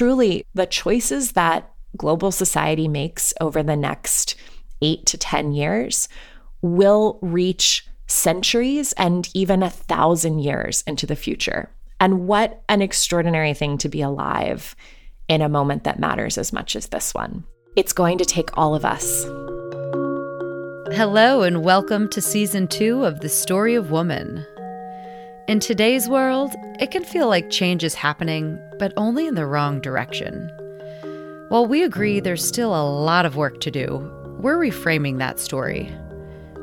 truly, the choices that global society makes over the next eight to 10 years will reach centuries and even a thousand years into the future. And what an extraordinary thing to be alive in a moment that matters as much as this one. It's going to take all of us. Hello, and welcome to season two of The Story of Woman. In today's world, it can feel like change is happening, but only in the wrong direction. While we agree there's still a lot of work to do, we're reframing that story.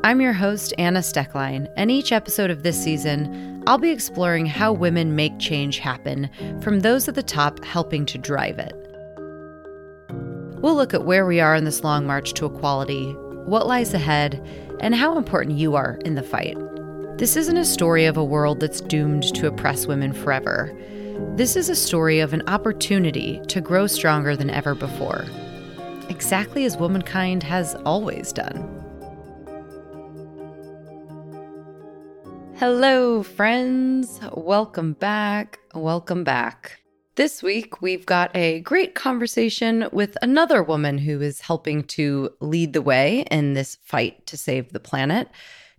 I'm your host, Anna Steckline, and each episode of this season, I'll be exploring how women make change happen from those at the top helping to drive it. We'll look at where we are in this long march to equality, what lies ahead, and how important you are in the fight. This isn't a story of a world that's doomed to oppress women forever. This is a story of an opportunity to grow stronger than ever before, exactly as womankind has always done. Hello, friends. Welcome back. Welcome back. This week, we've got a great conversation with another woman who is helping to lead the way in this fight to save the planet,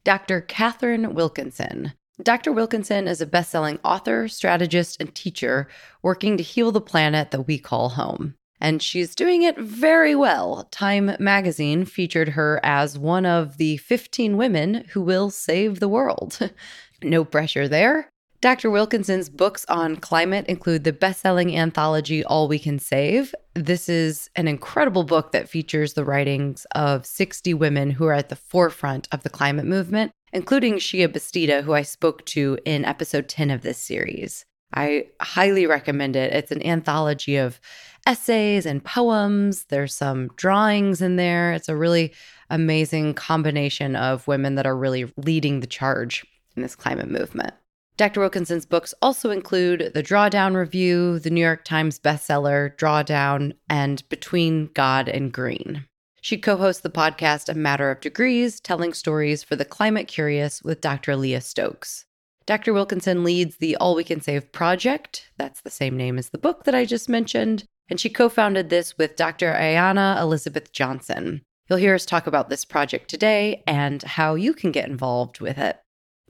Dr. Katharine Wilkinson. Dr. Wilkinson is a best selling author, strategist, and teacher working to heal the planet that we call home. And she's doing it very well. Time magazine featured her as one of the 15 women who will save the world. no pressure there. Dr. Wilkinson's books on climate include the best selling anthology All We Can Save. This is an incredible book that features the writings of 60 women who are at the forefront of the climate movement, including Xiye Bastida, who I spoke to in episode 10 of this series. I highly recommend it. It's an anthology of essays and poems. There's some drawings in there. It's a really amazing combination of women that are really leading the charge in this climate movement. Dr. Wilkinson's books also include The Drawdown Review, the New York Times bestseller Drawdown, and Between God and Green. She co hosts the podcast A Matter of Degrees, telling stories for the climate curious with Dr. Leah Stokes. Dr. Wilkinson leads the All We Can Save project. That's the same name as the book that I just mentioned. And she co founded this with Dr. Ayana Elizabeth Johnson. You'll hear us talk about this project today and how you can get involved with it.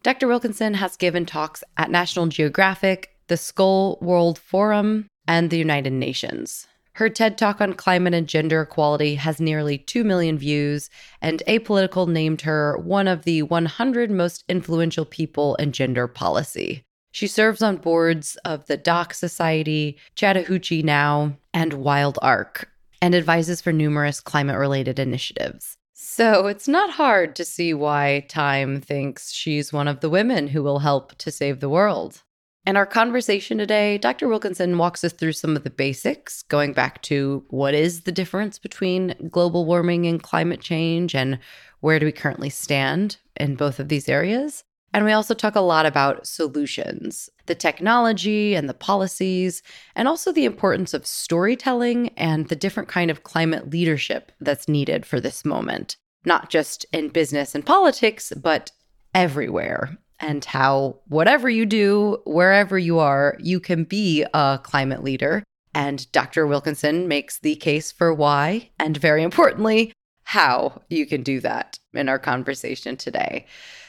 Dr. Wilkinson has given talks at National Geographic, the Skoll World Forum, and the United Nations. Her TED Talk on climate and gender equality has nearly 2 million views, and Apolitical named her one of the 100 most influential people in gender policy. She serves on boards of the Doc Society, Chattahoochee Now, and Wild Arc, and advises for numerous climate related initiatives. So it's not hard to see why Time thinks she's one of the women who will help to save the world. In our conversation today, Dr. Wilkinson walks us through some of the basics, going back to what is the difference between global warming and climate change, and where do we currently stand in both of these areas. And we also talk a lot about solutions, the technology and the policies, and also the importance of storytelling and the different kind of climate leadership that's needed for this moment, not just in business and politics, but everywhere and how whatever you do, wherever you are, you can be a climate leader. And Dr. Wilkinson makes the case for why, and very importantly, how you can do that in our conversation today.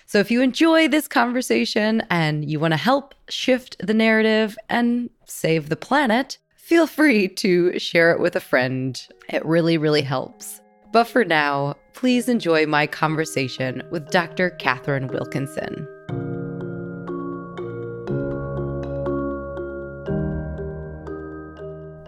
So, if you enjoy this conversation and you want to help shift the narrative and save the planet, feel free to share it with a friend. It really, really helps. But for now, please enjoy my conversation with Dr. Katharine Wilkinson.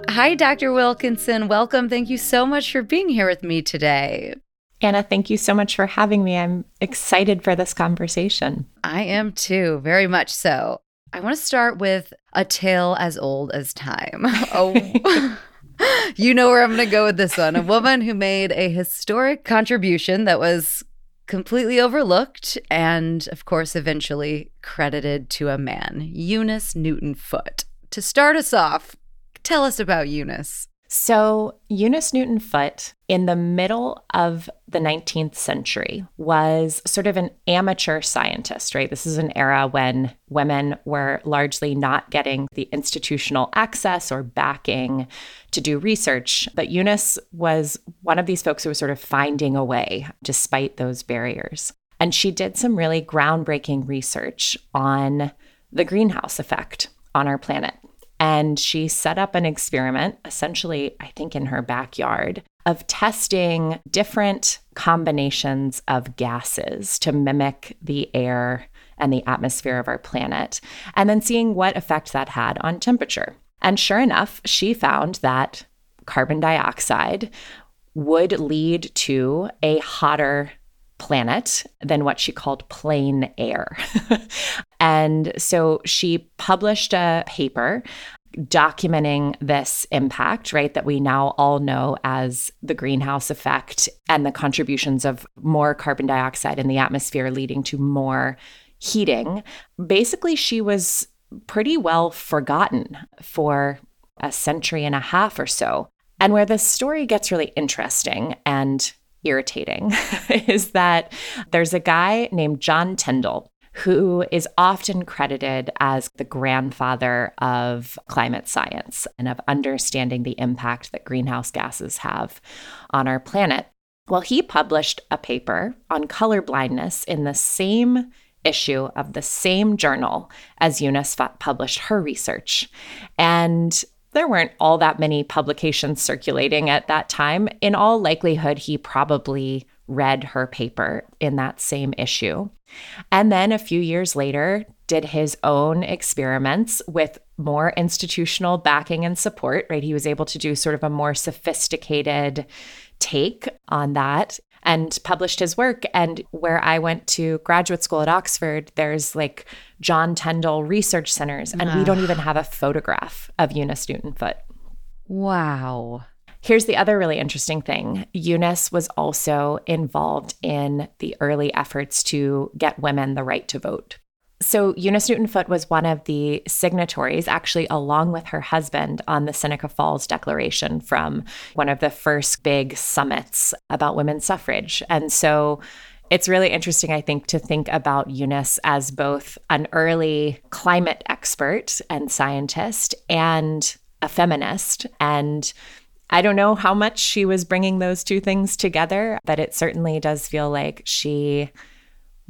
Hi, Dr. Wilkinson. Welcome. Thank you so much for being here with me today. Anna, thank you so much for having me. I'm excited for this conversation. I am too, very much so. I want to start with a tale as old as time. Oh. you know where I'm going to go with this one. A woman who made a historic contribution that was completely overlooked and, of course, eventually credited to a man, Eunice Newton Foote. To start us off, Tell us about Eunice. So, Eunice Newton Foote, in the middle of the 19th century, was sort of an amateur scientist, right? This is an era when women were largely not getting the institutional access or backing to do research. But Eunice was one of these folks who was sort of finding a way despite those barriers. And she did some really groundbreaking research on the greenhouse effect on our planet. And she set up an experiment, essentially, I think in her backyard, of testing different combinations of gases to mimic the air and the atmosphere of our planet, and then seeing what effect that had on temperature. And sure enough, she found that carbon dioxide would lead to a hotter planet than what she called plain air. and so she published a paper documenting this impact, right, that we now all know as the greenhouse effect and the contributions of more carbon dioxide in the atmosphere leading to more heating. Basically, she was pretty well forgotten for a century and a half or so. And where this story gets really interesting and irritating is that there's a guy named John Tyndall who is often credited as the grandfather of climate science and of understanding the impact that greenhouse gases have on our planet. Well, he published a paper on color blindness in the same issue of the same journal as Eunice published her research. And there weren't all that many publications circulating at that time. In all likelihood, he probably read her paper in that same issue. And then a few years later, did his own experiments with more institutional backing and support, right? He was able to do sort of a more sophisticated take on that and published his work. And where I went to graduate school at Oxford, there's like John Tyndall research centers, and uh. we don't even have a photograph of Eunice Newton Foote. Wow. Here's the other really interesting thing Eunice was also involved in the early efforts to get women the right to vote. So, Eunice Newton Foote was one of the signatories, actually, along with her husband, on the Seneca Falls Declaration from one of the first big summits about women's suffrage. And so, it's really interesting, I think, to think about Eunice as both an early climate expert and scientist and a feminist. And I don't know how much she was bringing those two things together, but it certainly does feel like she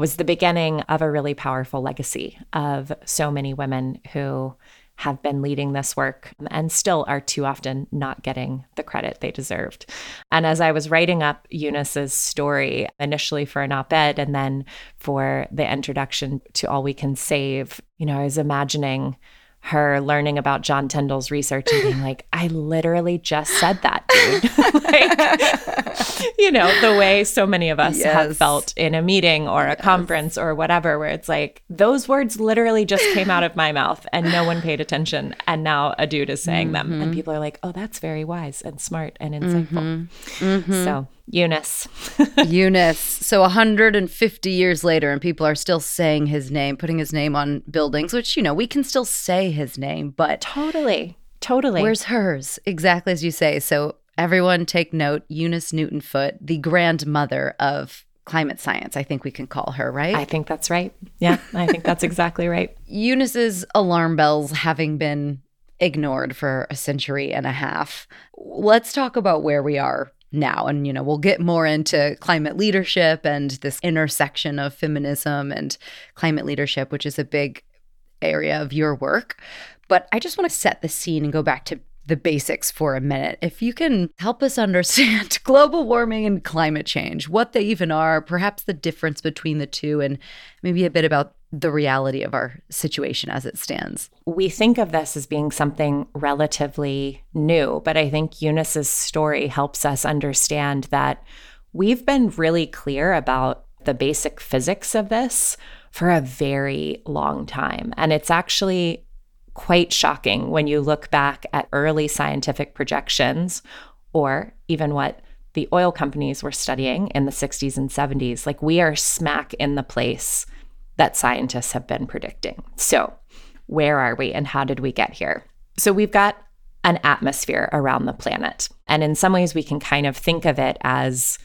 was the beginning of a really powerful legacy of so many women who have been leading this work and still are too often not getting the credit they deserved. And as I was writing up Eunice's story, initially for an op ed and then for the introduction to All We Can Save, you know, I was imagining her learning about John Tyndall's research and being like, I literally just said that, dude. like, you know, the way so many of us yes. have felt in a meeting or a yes. conference or whatever, where it's like, those words literally just came out of my mouth and no one paid attention. And now a dude is saying mm-hmm. them. And mm-hmm. people are like, oh, that's very wise and smart and insightful. Mm-hmm. Mm-hmm. So Eunice. Eunice. So 150 years later, and people are still saying his name, putting his name on buildings, which, you know, we can still say his name, but. Totally. Totally. Where's hers? Exactly as you say. So everyone take note Eunice Newton Foote, the grandmother of climate science, I think we can call her, right? I think that's right. Yeah, I think that's exactly right. Eunice's alarm bells having been ignored for a century and a half. Let's talk about where we are now. And, you know, we'll get more into climate leadership and this intersection of feminism and climate leadership, which is a big area of your work. But I just want to set the scene and go back to the basics for a minute. If you can help us understand global warming and climate change, what they even are, perhaps the difference between the two, and maybe a bit about the reality of our situation as it stands. We think of this as being something relatively new, but I think Eunice's story helps us understand that we've been really clear about the basic physics of this for a very long time. And it's actually quite shocking when you look back at early scientific projections or even what the oil companies were studying in the 60s and 70s. Like we are smack in the place that scientists have been predicting. So, where are we and how did we get here? So, we've got an atmosphere around the planet. And in some ways, we can kind of think of it as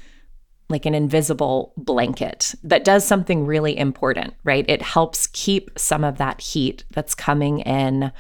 like an invisible blanket that does something really important, right? It helps keep some of that heat that's coming in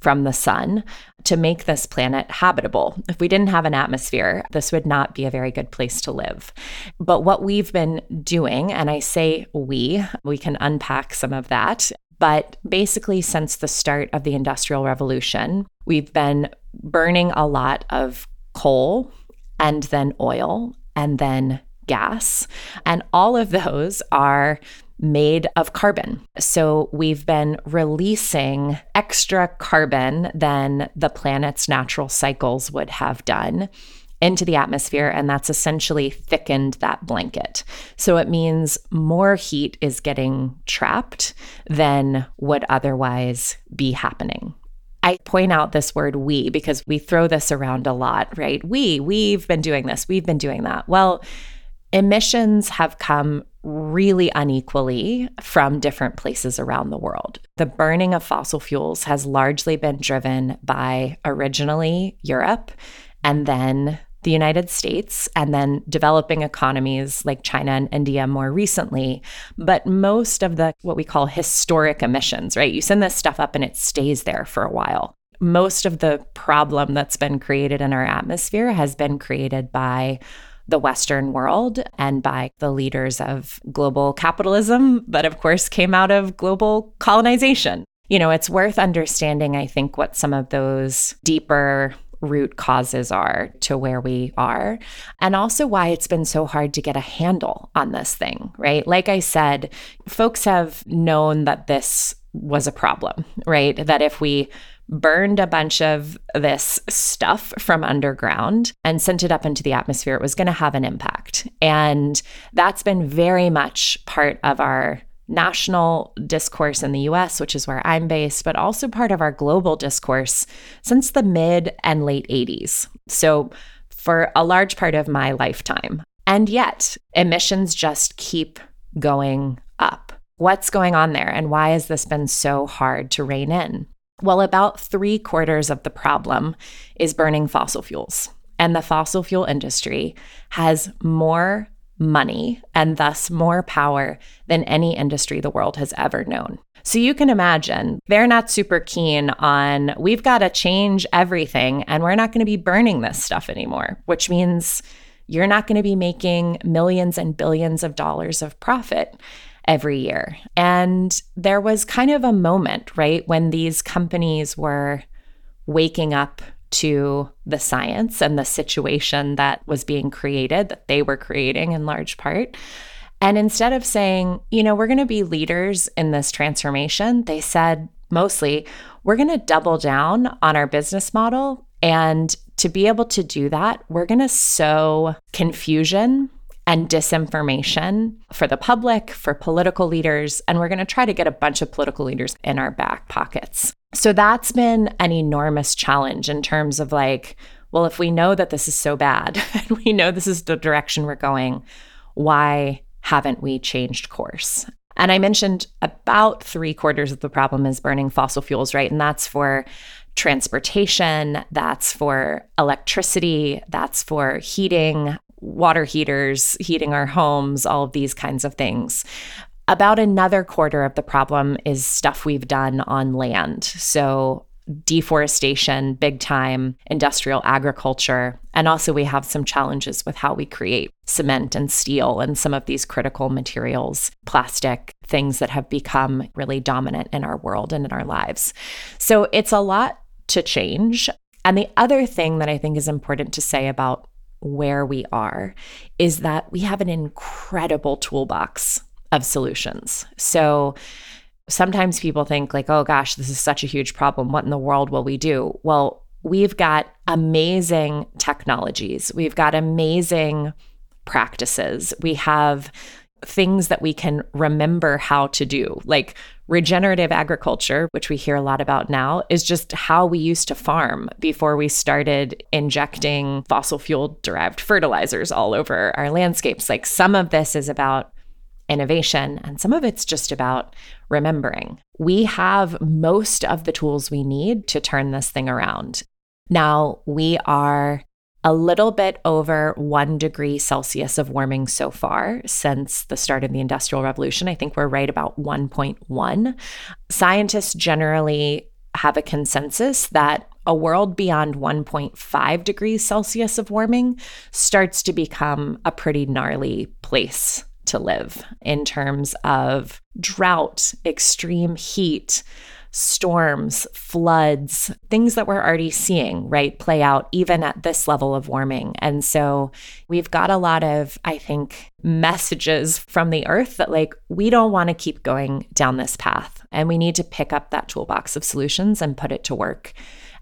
from the sun to make this planet habitable. If we didn't have an atmosphere, this would not be a very good place to live. But what we've been doing, and I say we, we can unpack some of that. But basically, since the start of the Industrial Revolution, we've been burning a lot of coal and then oil and then gas. And all of those are made of carbon. So we've been releasing extra carbon than the planet's natural cycles would have done into the atmosphere, and that's essentially thickened that blanket. So it means more heat is getting trapped than would otherwise be happening. I point out this word we because we throw this around a lot, right? We, we've been doing this, we've been doing that. Well, emissions have come really unequally from different places around the world. The burning of fossil fuels has largely been driven by originally Europe and then the United States and then developing economies like China and India more recently. But most of the what we call historic emissions, right? You send this stuff up and it stays there for a while. Most of the problem that's been created in our atmosphere has been created by the Western world and by the leaders of global capitalism, but of course came out of global colonization. You know, it's worth understanding, I think, what some of those deeper root causes are to where we are, and also why it's been so hard to get a handle on this thing, right? Like I said, folks have known that this was a problem, right? That if we burned a bunch of this stuff from underground and sent it up into the atmosphere, it was going to have an impact. And that's been very much part of our national discourse in the US, which is where I'm based, but also part of our global discourse since the mid and late 80s. So, for a large part of my lifetime. And yet, emissions just keep going up. What's going on there, and why has this been so hard to rein in? Well, about three quarters of the problem is burning fossil fuels. And the fossil fuel industry has more money and thus more power than any industry the world has ever known. So you can imagine they're not super keen on, we've got to change everything and we're not going to be burning this stuff anymore, which means you're not going to be making millions and billions of dollars of profit every year. And there was kind of a moment, right, when these companies were waking up to the science and the situation that was being created, that they were creating in large part. And instead of saying, you know, we're going to be leaders in this transformation, they said mostly, we're going to double down on our business model. And to be able to do that, we're going to sow confusion and disinformation for the public, for political leaders, and we're going to try to get a bunch of political leaders in our back pockets. So that's been an enormous challenge in terms of like, well, if we know that this is so bad and we know this is the direction we're going, why haven't we changed course? And I mentioned about three quarters of the problem is burning fossil fuels, right? And that's for transportation, that's for electricity, that's for heating, water heaters, heating our homes, all of these kinds of things. About another quarter of the problem is stuff we've done on land. So, deforestation, big time, industrial agriculture. And also, we have some challenges with how we create cement and steel and some of these critical materials, plastic, things that have become really dominant in our world and in our lives. So, it's a lot to change. And the other thing that I think is important to say about where we are is that we have an incredible toolbox of solutions. So sometimes people think, like, oh gosh, this is such a huge problem. What in the world will we do? Well, we've got amazing technologies, we've got amazing practices, we have things that we can remember how to do. Like regenerative agriculture, which we hear a lot about now, is just how we used to farm before we started injecting fossil fuel derived fertilizers all over our landscapes. Like some of this is about innovation, and some of it's just about remembering. We have most of the tools we need to turn this thing around. Now, we are a little bit over one degree Celsius of warming so far since the start of the Industrial Revolution. I think we're right about 1.1. Scientists generally have a consensus that a world beyond 1.5 degrees Celsius of warming starts to become a pretty gnarly place to live in terms of drought, extreme heat, storms, floods, things that we're already seeing, right, play out even at this level of warming. And so we've got a lot of, I think, messages from the earth that, like, we don't want to keep going down this path. And we need to pick up that toolbox of solutions and put it to work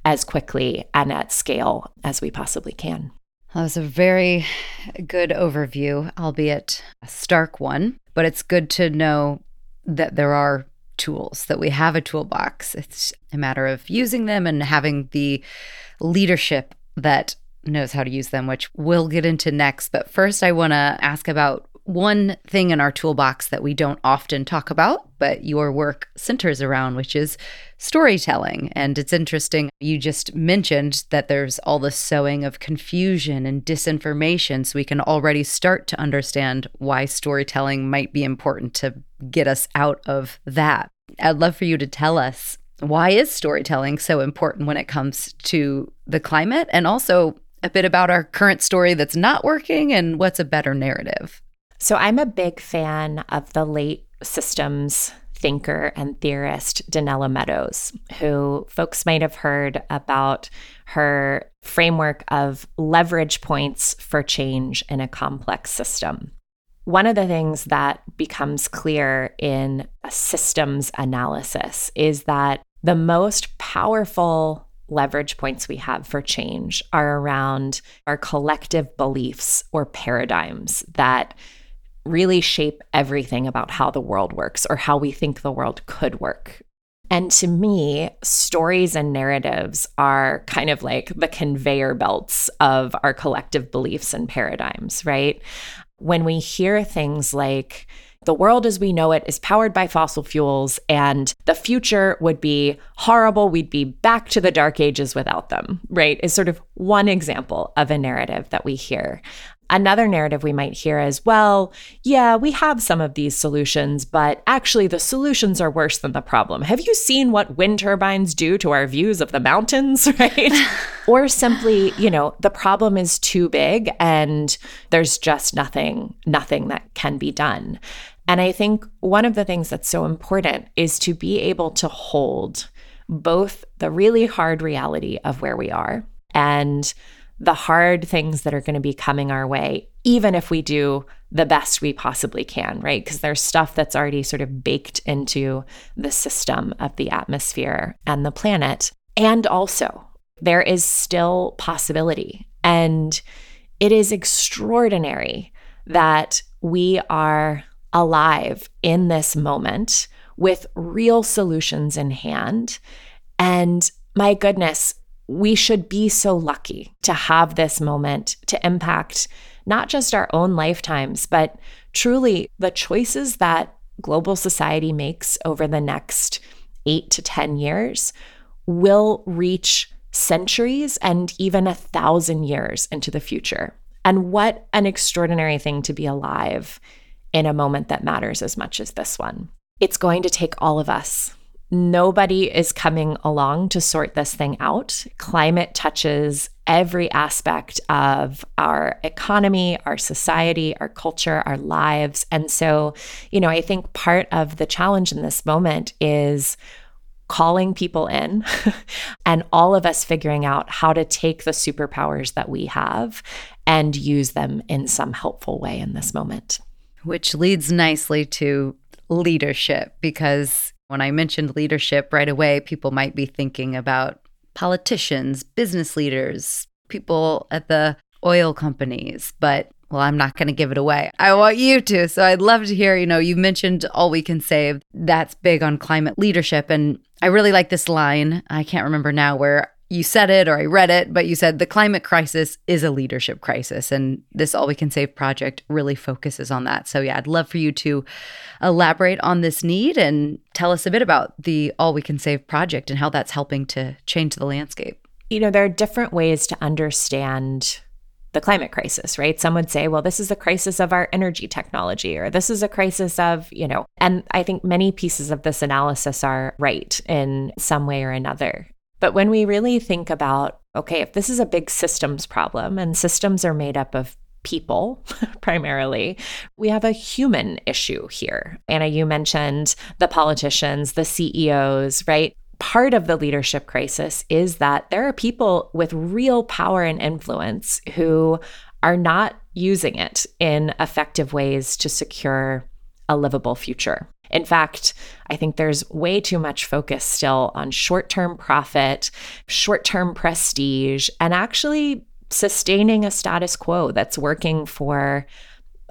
as quickly and at scale as we possibly can. That was a very good overview, albeit a stark one, but it's good to know that there are tools, that we have a toolbox. It's a matter of using them and having the leadership that knows how to use them, which we'll get into next. But first, I want to ask about one thing in our toolbox that we don't often talk about, but your work centers around, which is storytelling. And it's interesting. You just mentioned that there's all the sowing of confusion and disinformation. So we can already start to understand why storytelling might be important to get us out of that. I'd love for you to tell us why is storytelling so important when it comes to the climate and also a bit about our current story that's not working and what's a better narrative. So I'm a big fan of the late systems thinker and theorist Donella Meadows, who folks might have heard about her framework of leverage points for change in a complex system. One of the things that becomes clear in a systems analysis is that the most powerful leverage points we have for change are around our collective beliefs or paradigms that really shape everything about how the world works or how we think the world could work. And to me, stories and narratives are kind of like the conveyor belts of our collective beliefs and paradigms, right? When we hear things like, the world as we know it is powered by fossil fuels, and the future would be horrible. We'd be back to the dark ages without them, right? Is sort of one example of a narrative that we hear. Another narrative we might hear is, well, yeah, we have some of these solutions, but actually the solutions are worse than the problem. Have you seen what wind turbines do to our views of the mountains, right? or simply, you know, the problem is too big and there's just nothing nothing that can be done. And I think one of the things that's so important is to be able to hold both the really hard reality of where we are and the hard things that are going to be coming our way, even if we do the best we possibly can, right? Because there's stuff that's already sort of baked into the system of the atmosphere and the planet. And also, there is still possibility. And it is extraordinary that we are alive in this moment with real solutions in hand. And my goodness, we should be so lucky to have this moment to impact not just our own lifetimes, but truly the choices that global society makes over the next eight to 10 years will reach centuries and even a thousand years into the future. And what an extraordinary thing to be alive in a moment that matters as much as this one. It's going to take all of us Nobody is coming along to sort this thing out. Climate touches every aspect of our economy, our society, our culture, our lives. And so, you know, I think part of the challenge in this moment is calling people in and all of us figuring out how to take the superpowers that we have and use them in some helpful way in this moment. Which leads nicely to leadership because when I mentioned leadership right away, people might be thinking about politicians, business leaders, people at the oil companies, but well, I'm not going to give it away. I want you to. So I'd love to hear, you know, you mentioned All We Can Save. That's big on climate leadership. And I really like this line. I can't remember now where you said it or I read it, but you said the climate crisis is a leadership crisis. And this All We Can Save project really focuses on that. So, yeah, I'd love for you to elaborate on this need and tell us a bit about the All We Can Save project and how that's helping to change the landscape. you know, there are different ways to understand the climate crisis, right? Some would say, well, this is a crisis of our energy technology, or this is a crisis of, you know, and I think many pieces of this analysis are right in some way or another. But when we really think about, okay, if this is a big systems problem and systems are made up of people primarily, we have a human issue here. Anna, you mentioned the politicians, the CEOs, right? part of the leadership crisis is that there are people with real power and influence who are not using it in effective ways to secure a livable future. In fact, I think there's way too much focus still on short term profit, short term prestige, and actually sustaining a status quo that's working for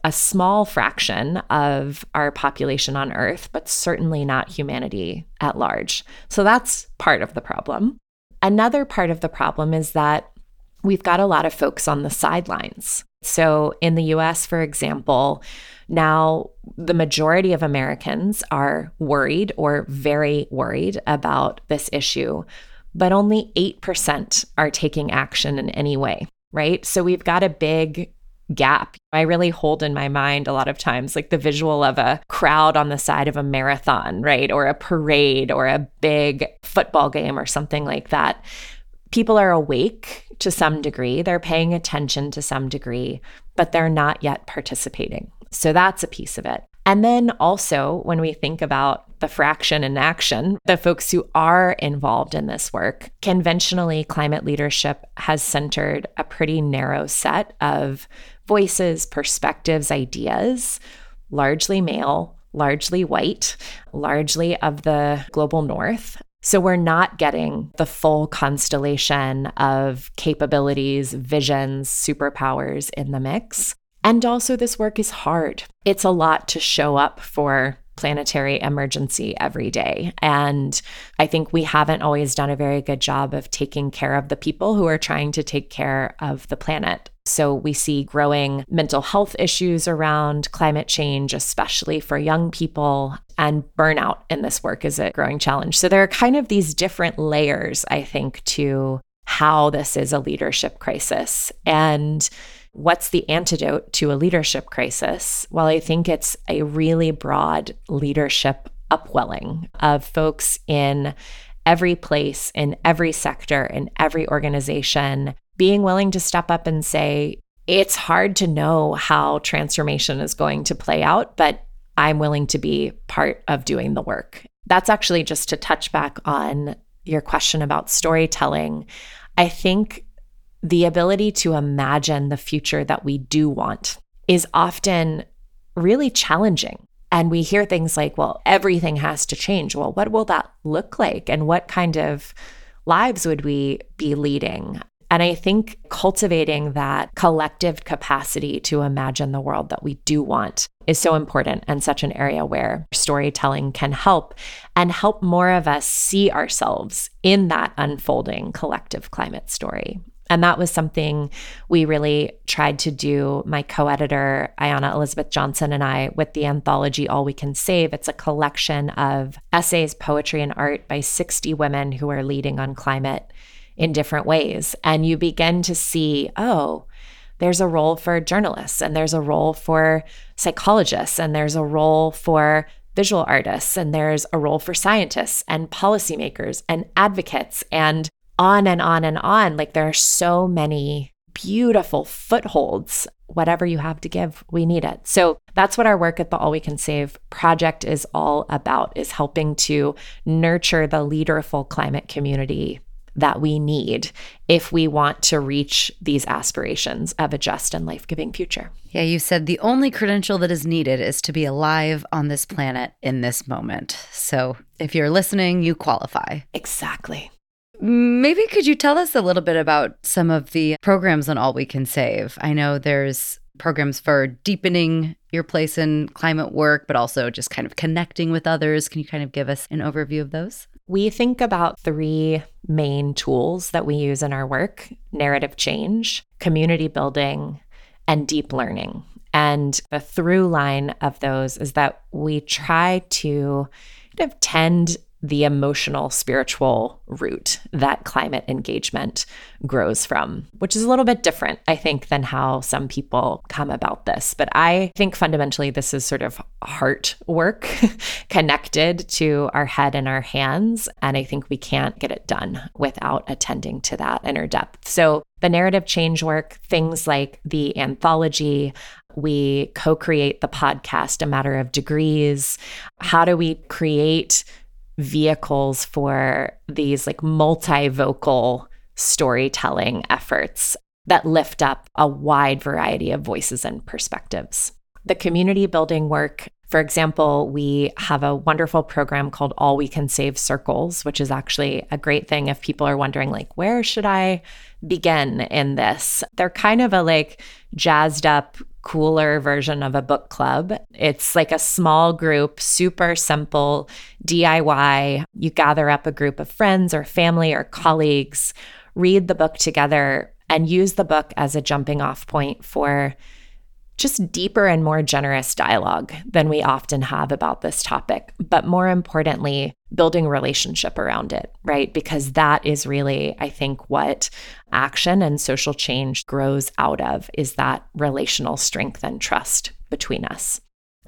a small fraction of our population on Earth, but certainly not humanity at large. So that's part of the problem. Another part of the problem is that we've got a lot of folks on the sidelines. So in the US, for example, now the majority of Americans are worried or very worried about this issue, but only 8% are taking action in any way, right? So we've got a big gap. I really hold in my mind a lot of times like the visual of a crowd on the side of a marathon, right? Or a parade or a big football game or something like that. People are awake to some degree, they're paying attention to some degree, but they're not yet participating. So that's a piece of it. And then also, when we think about the fraction in action, the folks who are involved in this work, conventionally, climate leadership has centered a pretty narrow set of voices, perspectives, ideas, largely male, largely white, largely of the global north. So we're not getting the full constellation of capabilities, visions, superpowers in the mix. And also, this work is hard. It's a lot to show up for planetary emergency every day. And I think we haven't always done a very good job of taking care of the people who are trying to take care of the planet. So we see growing mental health issues around climate change, especially for young people. And burnout in this work is a growing challenge. So there are kind of these different layers, I think, to how this is a leadership crisis. And What's the antidote to a leadership crisis? Well, I think it's a really broad leadership upwelling of folks in every place, in every sector, in every organization, being willing to step up and say, it's hard to know how transformation is going to play out, but I'm willing to be part of doing the work. That's actually just to touch back on your question about storytelling. I think the ability to imagine the future that we do want is often really challenging. And we hear things like, well, everything has to change. Well, what will that look like? And what kind of lives would we be leading? And I think cultivating that collective capacity to imagine the world that we do want is so important and such an area where storytelling can help and help more of us see ourselves in that unfolding collective climate story. And that was something we really tried to do, my co editor, Ayana Elizabeth Johnson, and I, with the anthology All We Can Save. It's a collection of essays, poetry, and art by 60 women who are leading on climate in different ways. And you begin to see, oh, there's a role for journalists, and there's a role for psychologists, and there's a role for visual artists, and there's a role for scientists and policymakers and advocates and on and on and on. Like there are so many beautiful footholds. Whatever you have to give, we need it. So that's what our work at the All We Can Save project is all about is helping to nurture the leaderful climate community that we need if we want to reach these aspirations of a just and life-giving future. Yeah, you said the only credential that is needed is to be alive on this planet in this moment. So, if you're listening, you qualify. Exactly. Maybe could you tell us a little bit about some of the programs on All We Can Save? I know there's programs for deepening your place in climate work, but also just kind of connecting with others. Can you kind of give us an overview of those? We think about three main tools that we use in our work narrative change, community building, and deep learning. And the through line of those is that we try to kind of tend the emotional, spiritual root that climate engagement grows from, which is a little bit different, I think, than how some people come about this. But I think fundamentally this is sort of heart work connected to our head and our hands. And I think we can't get it done without attending to that inner depth. So the narrative change work, things like the anthology, we co create the podcast, A Matter of Degrees. How do we create vehicles for these like multivocal storytelling efforts that lift up a wide variety of voices and perspectives. The community building work, for example, we have a wonderful program called All We Can Save Circles, which is actually a great thing if people are wondering, like, where should I begin in this? They're kind of a like jazzed up cooler version of a book club. It's like a small group, super simple DIY. You gather up a group of friends or family or colleagues, read the book together, and use the book as a jumping off point for just deeper and more generous dialogue than we often have about this topic. But more importantly, building relationship around it, right? Because that is really, I think, what action and social change grows out of is that relational strength and trust between us.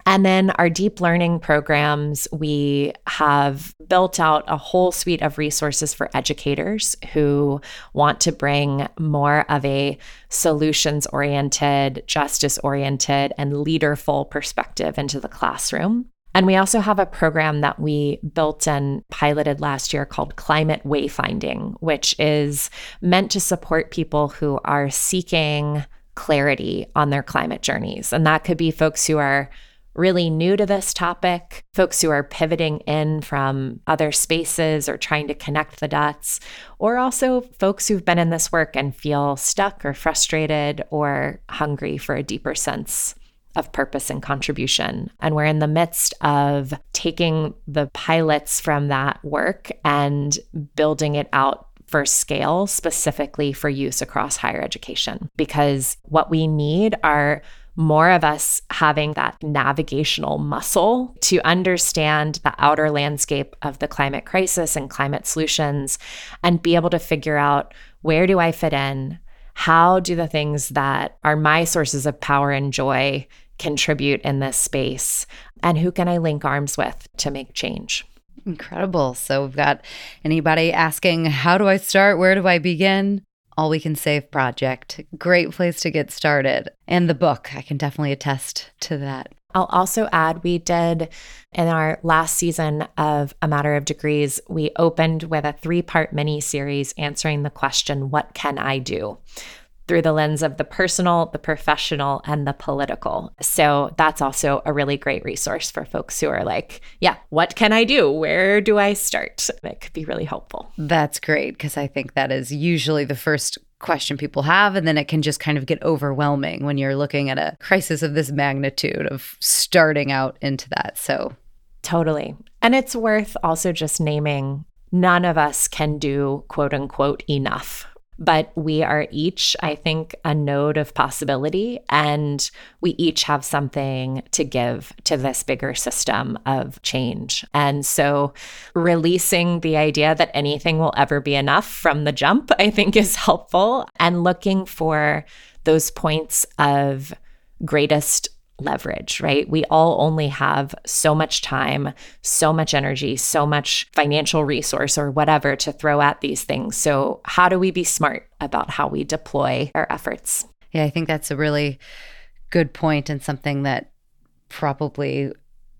And then our deep learning programs, we have built out a whole suite of resources for educators who want to bring more of a solutions oriented, justice oriented, and leaderful perspective into the classroom. And we also have a program that we built and piloted last year called Climate Wayfinding, which is meant to support people who are seeking clarity on their climate journeys. And that could be folks who are really new to this topic, folks who are pivoting in from other spaces or trying to connect the dots, or also folks who've been in this work and feel stuck or frustrated or hungry for a deeper sense of purpose and contribution. And we're in the midst of taking the pilots from that work and building it out for scale specifically for use across higher education. Because what we need are more of us having that navigational muscle to understand the outer landscape of the climate crisis and climate solutions and be able to figure out where do I fit in? How do the things that are my sources of power and joy contribute in this space? And who can I link arms with to make change? Incredible. So we've got anybody asking, how do I start? Where do I begin? All We Can Save project. Great place to get started. And the book, I can definitely attest to that. I'll also add we did in our last season of A Matter of Degrees, we opened with a three part mini series answering the question, What can I do? Through the lens of the personal, the professional, and the political. So that's also a really great resource for folks who are like, yeah, what can I do? Where do I start? It could be really helpful. That's great because I think that is usually the first question people have. And then it can just kind of get overwhelming when you're looking at a crisis of this magnitude of starting out into that. So, totally. And it's worth also just naming none of us can do quote unquote enough but we are each, I think, a node of possibility. And we each have something to give to this bigger system of change. And so, releasing the idea that anything will ever be enough from the jump, I think, is helpful. And looking for those points of greatest leverage, right? We all only have so much time, so much energy, so much financial resource or whatever to throw at these things. So, how do we be smart about how we deploy our efforts? Yeah, I think that's a really good point and something that probably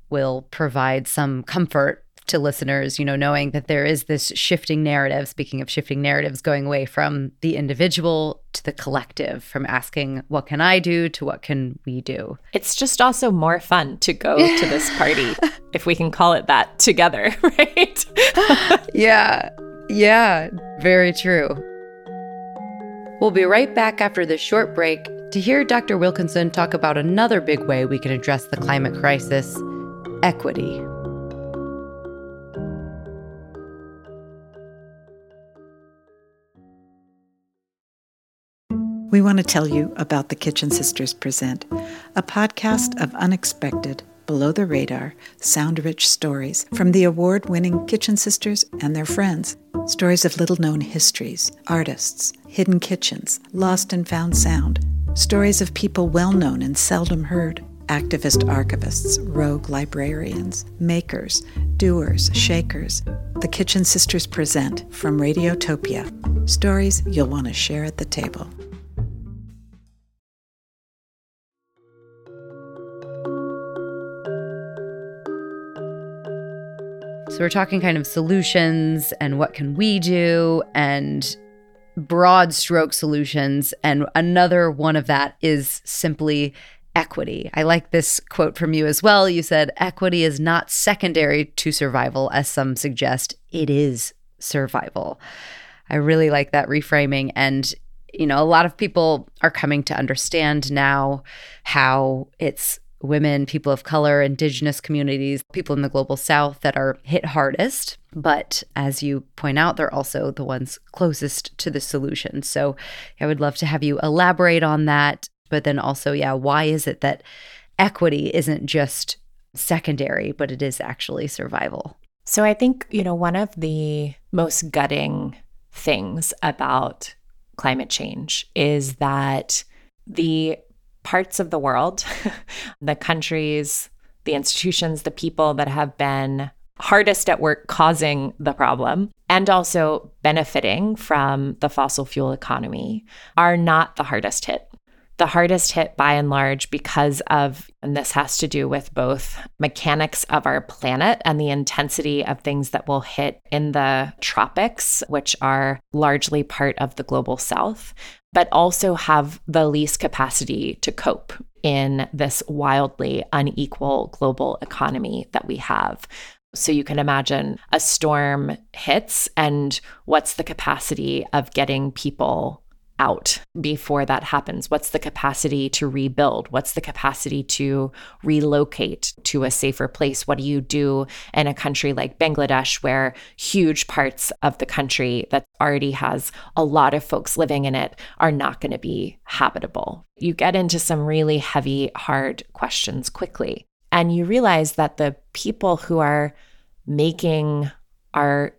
will provide some comfort to listeners, you know, knowing that there is this shifting narrative, speaking of shifting narratives, going away from the individual to the collective, from asking, what can I do to what can we do? It's just also more fun to go to this party, if we can call it that, together, right? yeah. Yeah. Very true. We'll be right back after this short break to hear Dr. Wilkinson talk about another big way we can address the climate crisis equity. We want to tell you about the Kitchen Sisters Present, a podcast of unexpected below the radar, sound rich stories from the award winning Kitchen Sisters and their friends. Stories of little known histories, artists, hidden kitchens, lost and found sound. Stories of people well known and seldom heard activist archivists, rogue librarians, makers, doers, shakers. The Kitchen Sisters present from Radiotopia stories you'll want to share at the table. So we're talking kind of solutions and what can we do and broad stroke solutions. And another one of that is simply equity. I like this quote from you as well. You said, equity is not secondary to survival, as some suggest, it is survival. I really like that reframing. And, you know, a lot of people are coming to understand now how it's women, people of color, indigenous communities, people in the global south that are hit hardest. But as you point out, they're also the ones closest to the solution. So I would love to have you elaborate on that. But then also, yeah, why is it that equity isn't just secondary, but it is actually survival? So I think, you know, one of the most gutting things about climate change is that the parts of the world, the countries, the institutions, the people that have been hardest at work causing the problem and also benefiting from the fossil fuel economy are not the hardest hit. The hardest hit by and large because of, and this has to do with both mechanics of our planet and the intensity of things that will hit in the tropics, which are largely part of the global south, but also have the least capacity to cope in this wildly unequal global economy that we have. So you can imagine a storm hits, and what's the capacity of getting people out before that happens? What's the capacity to rebuild? What's the capacity to relocate to a safer place? What do you do in a country like Bangladesh, where huge parts of the country that already has a lot of folks living in it are not going to be habitable? You get into some really heavy, hard questions quickly. And you realize that the people who are making our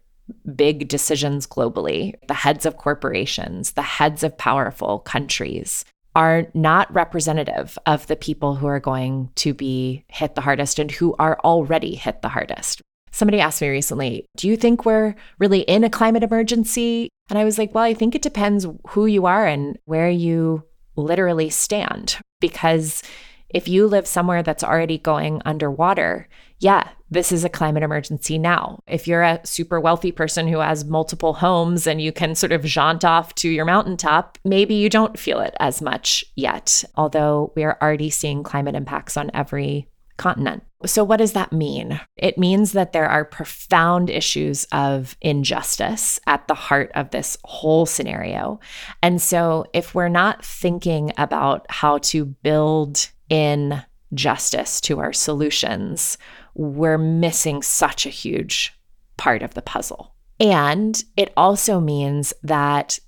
big decisions globally, the heads of corporations, the heads of powerful countries, are not representative of the people who are going to be hit the hardest and who are already hit the hardest. Somebody asked me recently, Do you think we're really in a climate emergency? And I was like, Well, I think it depends who you are and where you literally stand. Because if you live somewhere that's already going underwater, yeah, this is a climate emergency now. If you're a super wealthy person who has multiple homes and you can sort of jaunt off to your mountaintop, maybe you don't feel it as much yet, although we are already seeing climate impacts on every continent. So, what does that mean? It means that there are profound issues of injustice at the heart of this whole scenario. And so, if we're not thinking about how to build in justice to our solutions, we're missing such a huge part of the puzzle. And it also means that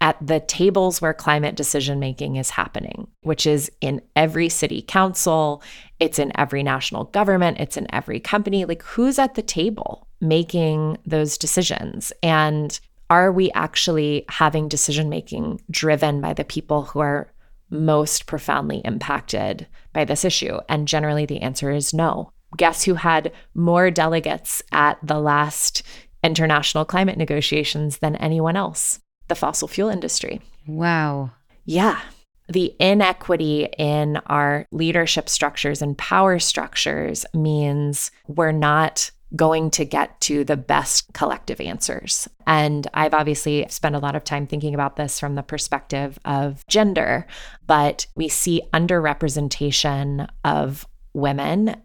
at the tables where climate decision making is happening, which is in every city council, it's in every national government, it's in every company. Like, who's at the table making those decisions? And are we actually having decision making driven by the people who are most profoundly impacted by this issue? And generally, the answer is no. Guess who had more delegates at the last international climate negotiations than anyone else? The fossil fuel industry. Wow. Yeah. The inequity in our leadership structures and power structures means we're not going to get to the best collective answers. And I've obviously spent a lot of time thinking about this from the perspective of gender, but we see underrepresentation of women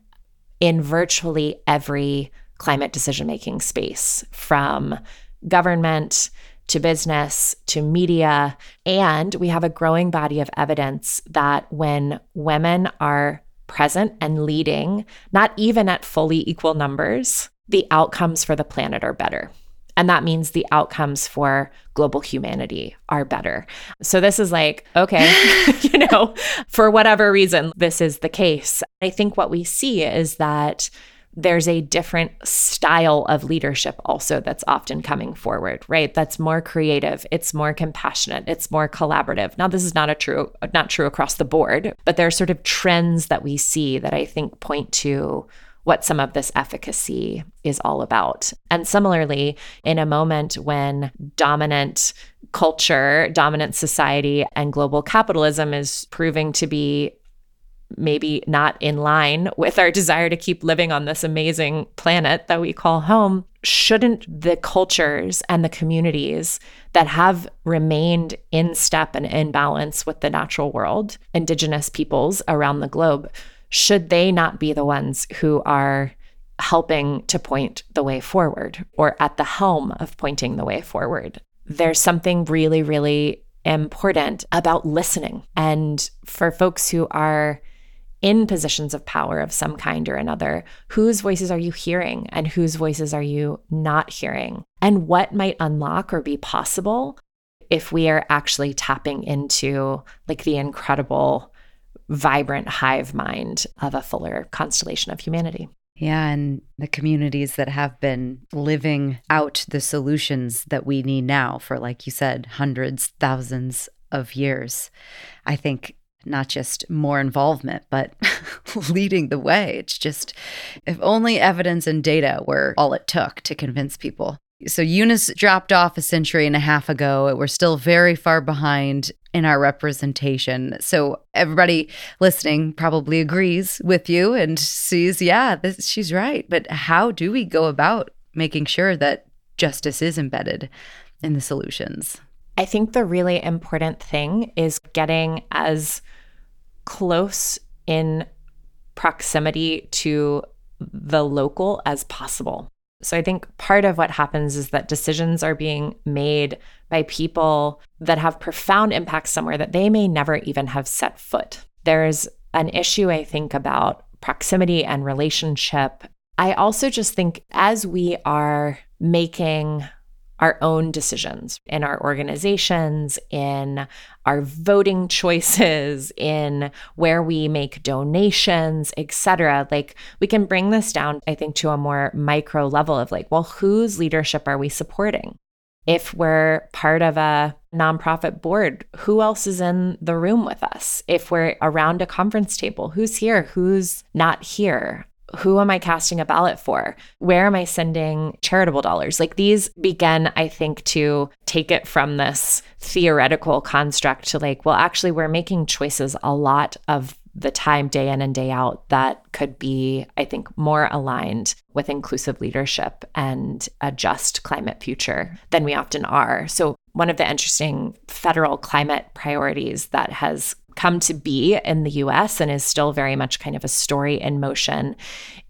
in virtually every climate decision making space from government to business to media. And we have a growing body of evidence that when women are present and leading, not even at fully equal numbers, the outcomes for the planet are better. And that means the outcomes for global humanity are better. So this is like, okay, you know, for whatever reason, this is the case. I think what we see is that there's a different style of leadership also that's often coming forward, right? That's more creative, it's more compassionate, it's more collaborative. Now this is not a true not true across the board, but there are sort of trends that we see that I think point to what some of this efficacy is all about. And similarly, in a moment when dominant culture, dominant society, and global capitalism is proving to be maybe not in line with our desire to keep living on this amazing planet that we call home, shouldn't the cultures and the communities that have remained in step and in balance with the natural world, indigenous peoples around the globe, should they not be the ones who are helping to point the way forward or at the helm of pointing the way forward? There's something really, really important about listening. And for folks who are in positions of power of some kind or another, whose voices are you hearing and whose voices are you not hearing? And what might unlock or be possible if we are actually tapping into like the incredible vibrant hive mind of a fuller constellation of humanity. Yeah, and the communities that have been living out the solutions that we need now for, like you said, hundreds, thousands of years. I think not just more involvement, but leading the way. It's just, if only evidence and data were all it took to convince people. So Eunice dropped off a century and a half ago. We're still very far behind in our representation. So everybody listening probably agrees with you and sees, yeah, this, she's right. But how do we go about making sure that justice is embedded in the solutions? I think the really important thing is getting as close in proximity to the local as possible. So I think part of what happens is that decisions are being made by people that have profound impacts somewhere that they may never even have set foot. There's an issue, I think, about proximity and relationship. I also just think as we are making our own decisions in our organizations, in our voting choices, in where we make donations, etc. Like we can bring this down, I think, to a more micro level of like, well, whose leadership are we supporting? If we're part of a nonprofit board, who else is in the room with us? If we're around a conference table, who's here? Who's not here? Who am I casting a ballot for? Where am I sending charitable dollars? Like these begin, I think, to take it from this theoretical construct to like, well, actually, we're making choices a lot of the time, day in and day out, that could be, I think, more aligned with inclusive leadership and a just climate future than we often are. So, one of the interesting federal climate priorities that has come to be in the US and is still very much kind of a story in motion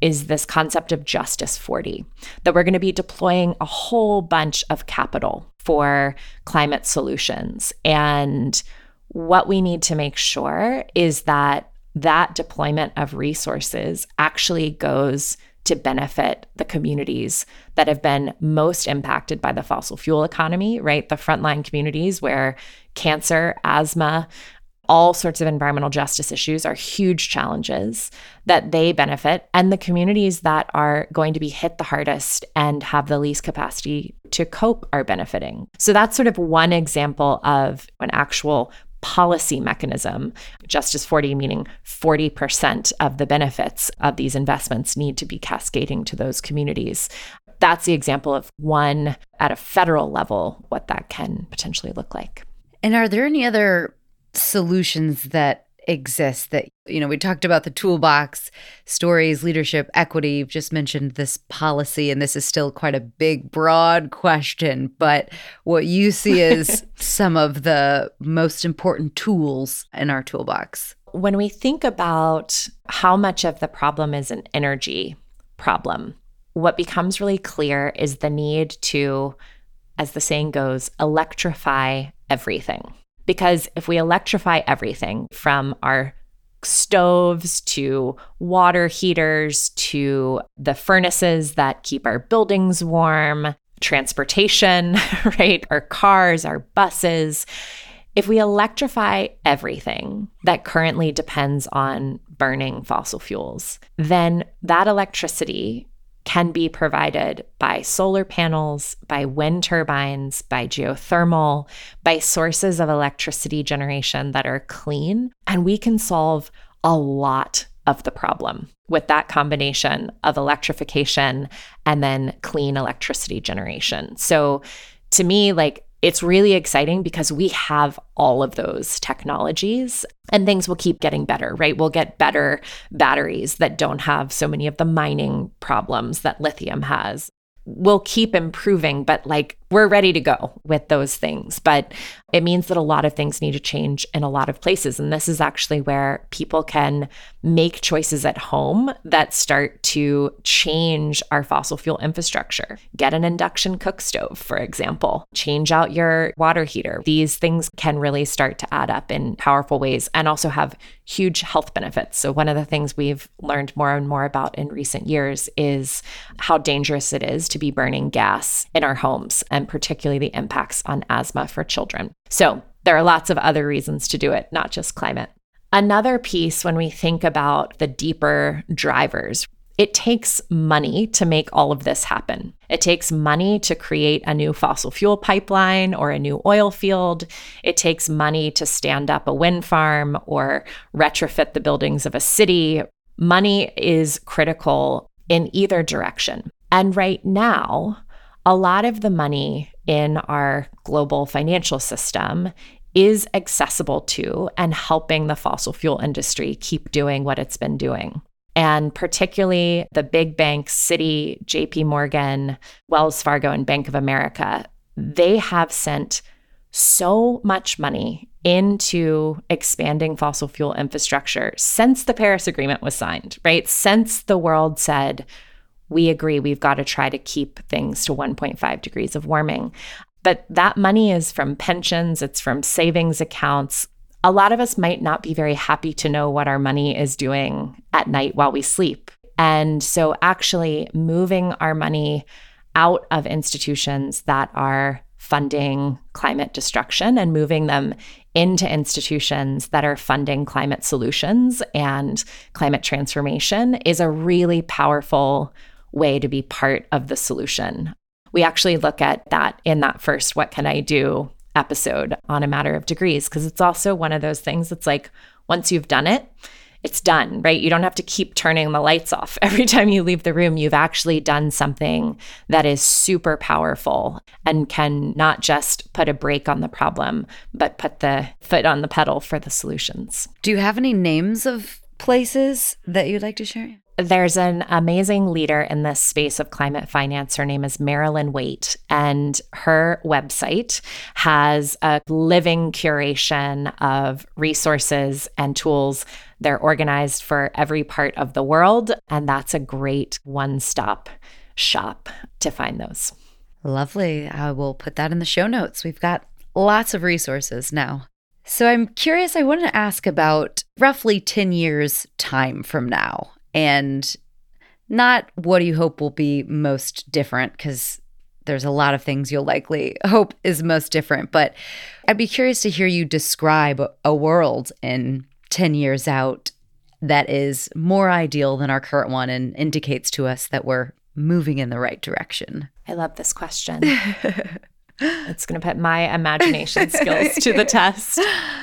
is this concept of Justice 40, that we're going to be deploying a whole bunch of capital for climate solutions. And what we need to make sure is that that deployment of resources actually goes to benefit the communities that have been most impacted by the fossil fuel economy, right? The frontline communities where cancer, asthma, all sorts of environmental justice issues are huge challenges that they benefit, and the communities that are going to be hit the hardest and have the least capacity to cope are benefiting. So that's sort of one example of an actual policy mechanism. Justice 40, meaning 40% of the benefits of these investments need to be cascading to those communities. That's the example of one at a federal level, what that can potentially look like. And are there any other solutions that exist that you know we talked about the toolbox stories leadership equity. You've just mentioned this policy and this is still quite a big broad question but what you see is some of the most important tools in our toolbox. When we think about how much of the problem is an energy problem what becomes really clear is the need to as the saying goes electrify everything because if we electrify everything from our stoves to water heaters to the furnaces that keep our buildings warm, transportation, right? Our cars, our buses. If we electrify everything that currently depends on burning fossil fuels, then that electricity can be provided by solar panels, by wind turbines, by geothermal, by sources of electricity generation that are clean. And we can solve a lot of the problem with that combination of electrification and then clean electricity generation. So to me, like it's really exciting because we have all of those technologies and things will keep getting better, right? We'll get better batteries that don't have so many of the mining problems that lithium has we'll keep improving, but like we're ready to go with those things. But it means that a lot of things need to change in a lot of places. And this is actually where people can make choices at home that start to change our fossil fuel infrastructure. Get an induction cook stove, for example, change out your water heater. These things can really start to add up in powerful ways and also have huge health benefits. So, one of the things we've learned more and more about in recent years is how dangerous it is to be burning gas in our homes, and particularly the impacts on asthma for children. So, there are lots of other reasons to do it, not just climate. Another piece when we think about the deeper drivers, it takes money to make all of this happen. It takes money to create a new fossil fuel pipeline or a new oil field. It takes money to stand up a wind farm or retrofit the buildings of a city. Money is critical in either direction. And right now, a lot of the money in our global financial system is accessible to and helping the fossil fuel industry keep doing what it's been doing and particularly the big banks, Citi, JP Morgan, Wells Fargo, and Bank of America, they have sent so much money into expanding fossil fuel infrastructure since the Paris Agreement was signed, right? Since the world said, we agree we've got to try to keep things to 1.5 degrees of warming. But that money is from pensions, it's from savings accounts, a lot of us might not be very happy to know what our money is doing at night while we sleep. And so, actually, moving our money out of institutions that are funding climate destruction and moving them into institutions that are funding climate solutions and climate transformation is a really powerful way to be part of the solution. We actually look at that in that first What Can I Do episode on a matter of degrees because it's also one of those things that's like once you've done it, it's done, right? You don't have to keep turning the lights off every time you leave the room. You've actually done something that is super powerful and can not just put a brake on the problem, but put the foot on the pedal for the solutions. Do you have any names of places that you'd like to share? There's an amazing leader in this space of climate finance. Her name is Marilyn Waite, and her website has a living curation of resources and tools. They're organized for every part of the world, and that's a great one stop shop to find those. Lovely. I will put that in the show notes. We've got lots of resources now. So I'm curious, I want to ask about roughly 10 years' time from now and not what do you hope will be most different because there's a lot of things you'll likely hope is most different but i'd be curious to hear you describe a world in 10 years out that is more ideal than our current one and indicates to us that we're moving in the right direction. I love this question. It's going to put my imagination skills to the test.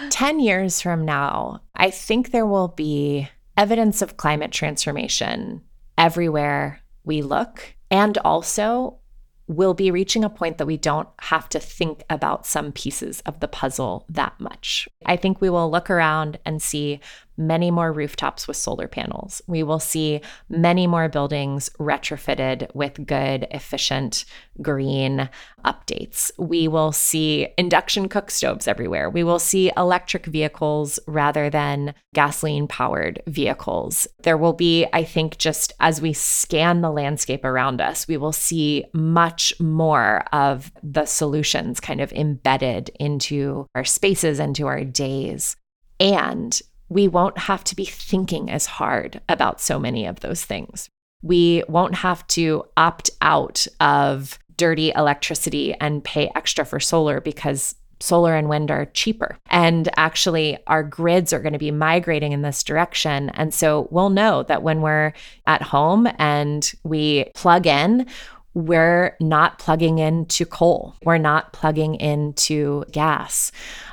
10 years from now i think there will be evidence of climate transformation everywhere we look. And also, we'll be reaching a point that we don't have to think about some pieces of the puzzle that much. I think we will look around and see many more rooftops with solar panels. We will see many more buildings retrofitted with good, efficient, green updates. We will see induction cook stoves everywhere. We will see electric vehicles rather than gasoline powered vehicles. There will be, I think, just as we scan the landscape around us, we will see much more of the solutions kind of embedded into our spaces, into our days. And we won't have to be thinking as hard about so many of those things. We won't have to opt out of dirty electricity and pay extra for solar because solar and wind are cheaper. And actually, our grids are going to be migrating in this direction. And so we'll know that when we're at home and we plug in, we're not plugging into coal. We're not plugging into gas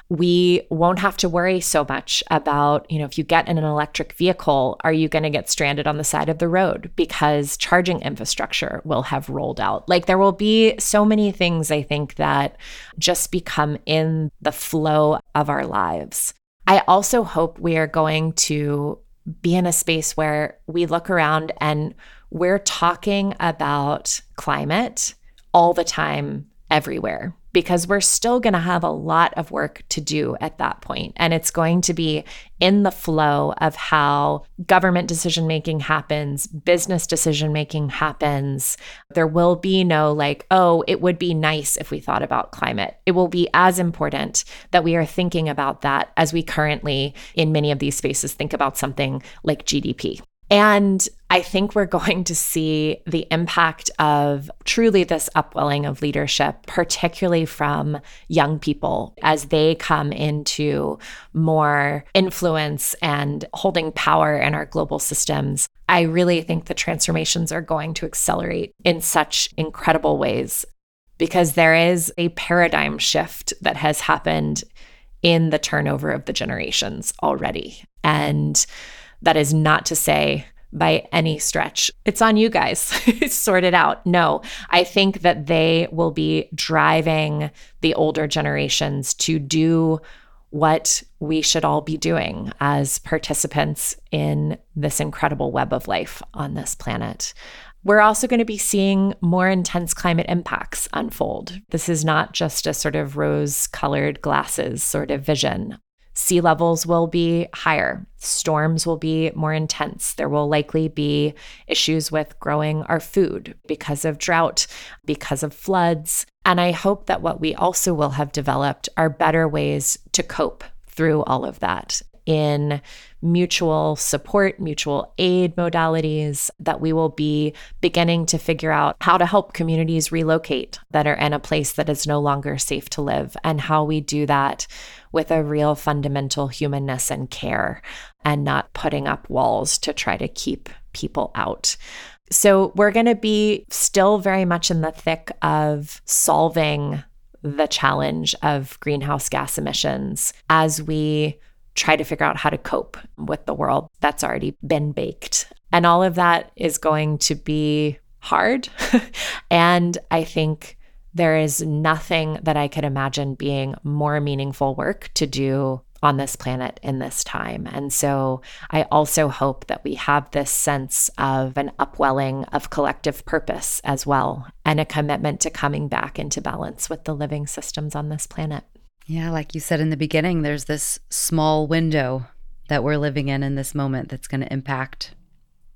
we won't have to worry so much about, you know, if you get in an electric vehicle, are you going to get stranded on the side of the road because charging infrastructure will have rolled out? Like there will be so many things I think that just become in the flow of our lives. I also hope we are going to be in a space where we look around and we're talking about climate all the time, everywhere because we're still going to have a lot of work to do at that point. And it's going to be in the flow of how government decision making happens, business decision making happens. There will be no like, oh, it would be nice if we thought about climate. It will be as important that we are thinking about that as we currently, in many of these spaces, think about something like GDP. And I think we're going to see the impact of truly this upwelling of leadership, particularly from young people as they come into more influence and holding power in our global systems. I really think the transformations are going to accelerate in such incredible ways because there is a paradigm shift that has happened in the turnover of the generations already. And that is not to say by any stretch. It's on you guys. sort it out. No, I think that they will be driving the older generations to do what we should all be doing as participants in this incredible web of life on this planet. We're also going to be seeing more intense climate impacts unfold. This is not just a sort of rose colored glasses sort of vision. Sea levels will be higher. Storms will be more intense. There will likely be issues with growing our food because of drought, because of floods. And I hope that what we also will have developed are better ways to cope through all of that in mutual support, mutual aid modalities, that we will be beginning to figure out how to help communities relocate that are in a place that is no longer safe to live, and how we do that with a real fundamental humanness and care and not putting up walls to try to keep people out. So, we're going to be still very much in the thick of solving the challenge of greenhouse gas emissions as we try to figure out how to cope with the world that's already been baked. And all of that is going to be hard. and I think there is nothing that I could imagine being more meaningful work to do on this planet in this time. And so I also hope that we have this sense of an upwelling of collective purpose as well, and a commitment to coming back into balance with the living systems on this planet. Yeah, like you said in the beginning, there's this small window that we're living in in this moment that's going to impact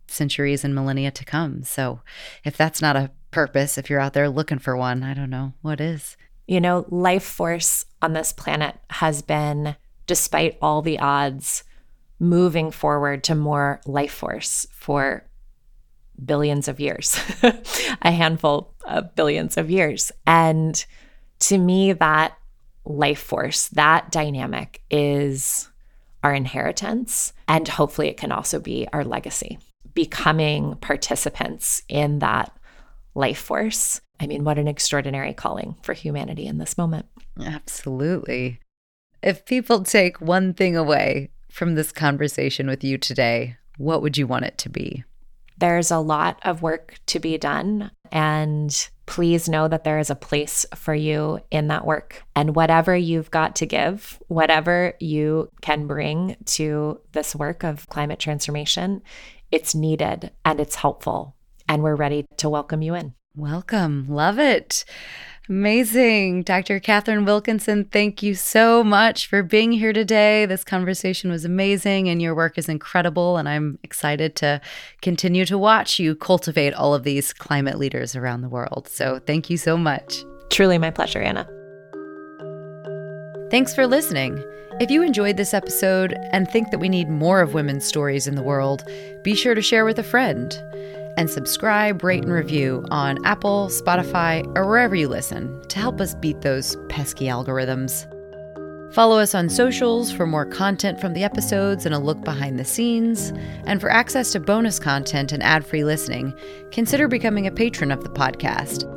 centuries and millennia to come. So if that's not a purpose, if you're out there looking for one, I don't know what is. You know, life force on this planet has been, despite all the odds, moving forward to more life force for billions of years, a handful of billions of years. And to me, that life force, that dynamic is our inheritance. And hopefully, it can also be our legacy. Becoming participants in that life force. I mean, what an extraordinary calling for humanity in this moment. Absolutely. If people take one thing away from this conversation with you today, what would you want it to be? There's a lot of work to be done. And please know that there is a place for you in that work. And whatever you've got to give, whatever you can bring to this work of climate transformation, it's needed and it's helpful. And we're ready to welcome you in. Welcome. Love it. Amazing. Dr. Katharine Wilkinson, thank you so much for being here today. This conversation was amazing and your work is incredible. And I'm excited to continue to watch you cultivate all of these climate leaders around the world. So thank you so much. Truly my pleasure, Anna. Thanks for listening. If you enjoyed this episode and think that we need more of women's stories in the world, be sure to share with a friend. And subscribe, rate, and review on Apple, Spotify, or wherever you listen to help us beat those pesky algorithms. Follow us on socials for more content from the episodes and a look behind the scenes. And for access to bonus content and ad free listening, consider becoming a patron of the podcast.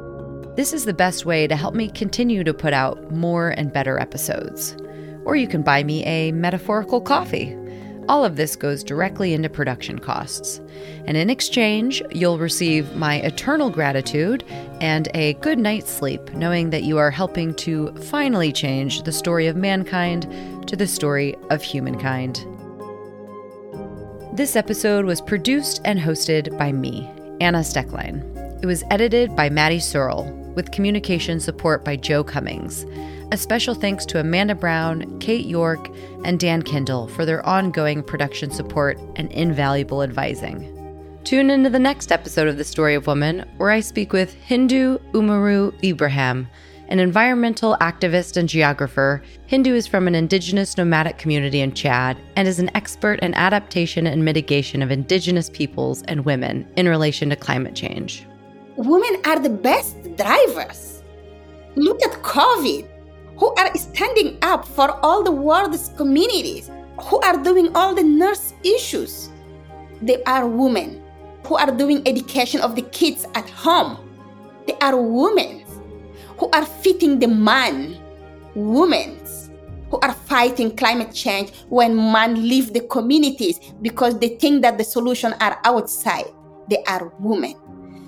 This is the best way to help me continue to put out more and better episodes. Or you can buy me a metaphorical coffee. All of this goes directly into production costs. And in exchange, you'll receive my eternal gratitude and a good night's sleep, knowing that you are helping to finally change the story of mankind to the story of humankind. This episode was produced and hosted by me, Anna Steckline. It was edited by Maddie Searle, with communication support by Joe Cummings. A special thanks to Amanda Brown, Kate York, and Dan Kindle for their ongoing production support and invaluable advising. Tune into the next episode of The Story of Woman, where I speak with Hindou Oumarou Ibrahim, an environmental activist and geographer. Hindou is from an indigenous nomadic community in Chad and is an expert in adaptation and mitigation of indigenous peoples and women in relation to climate change. Women are the best drivers. Look at COVID who are standing up for all the world's communities, who are doing all the nurse issues. They are women who are doing education of the kids at home. They are women who are feeding the man, women who are fighting climate change when men leave the communities because they think that the solution are outside. They are women.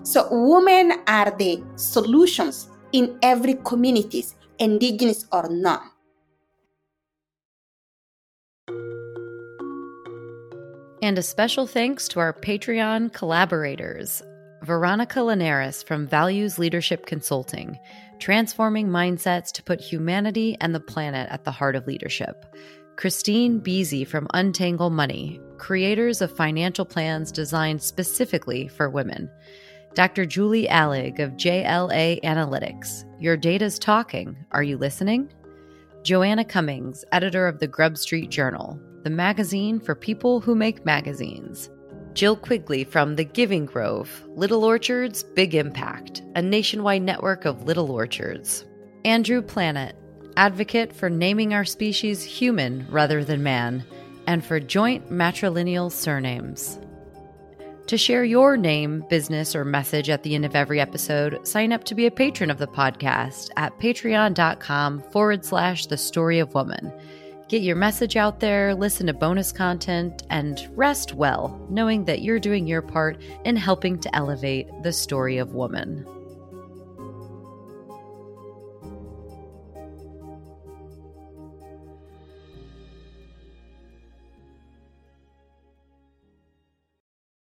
So women are the solutions in every communities indigenous or not. And a special thanks to our Patreon collaborators Veronica Linares from Values Leadership Consulting, transforming mindsets to put humanity and the planet at the heart of leadership. Christine Beasy from Untangle Money, creators of financial plans designed specifically for women. Dr. Julie Allig of JLA Analytics. Your data's talking. Are you listening? Joanna Cummings, editor of the Grub Street Journal, the magazine for people who make magazines. Jill Quigley from The Giving Grove, Little Orchards, Big Impact, a nationwide network of little orchards. Andrew Planet, advocate for naming our species human rather than man, and for joint matrilineal surnames. To share your name, business, or message at the end of every episode, sign up to be a patron of the podcast at patreon.com forward slash the story of woman. Get your message out there, listen to bonus content, and rest well, knowing that you're doing your part in helping to elevate the story of woman.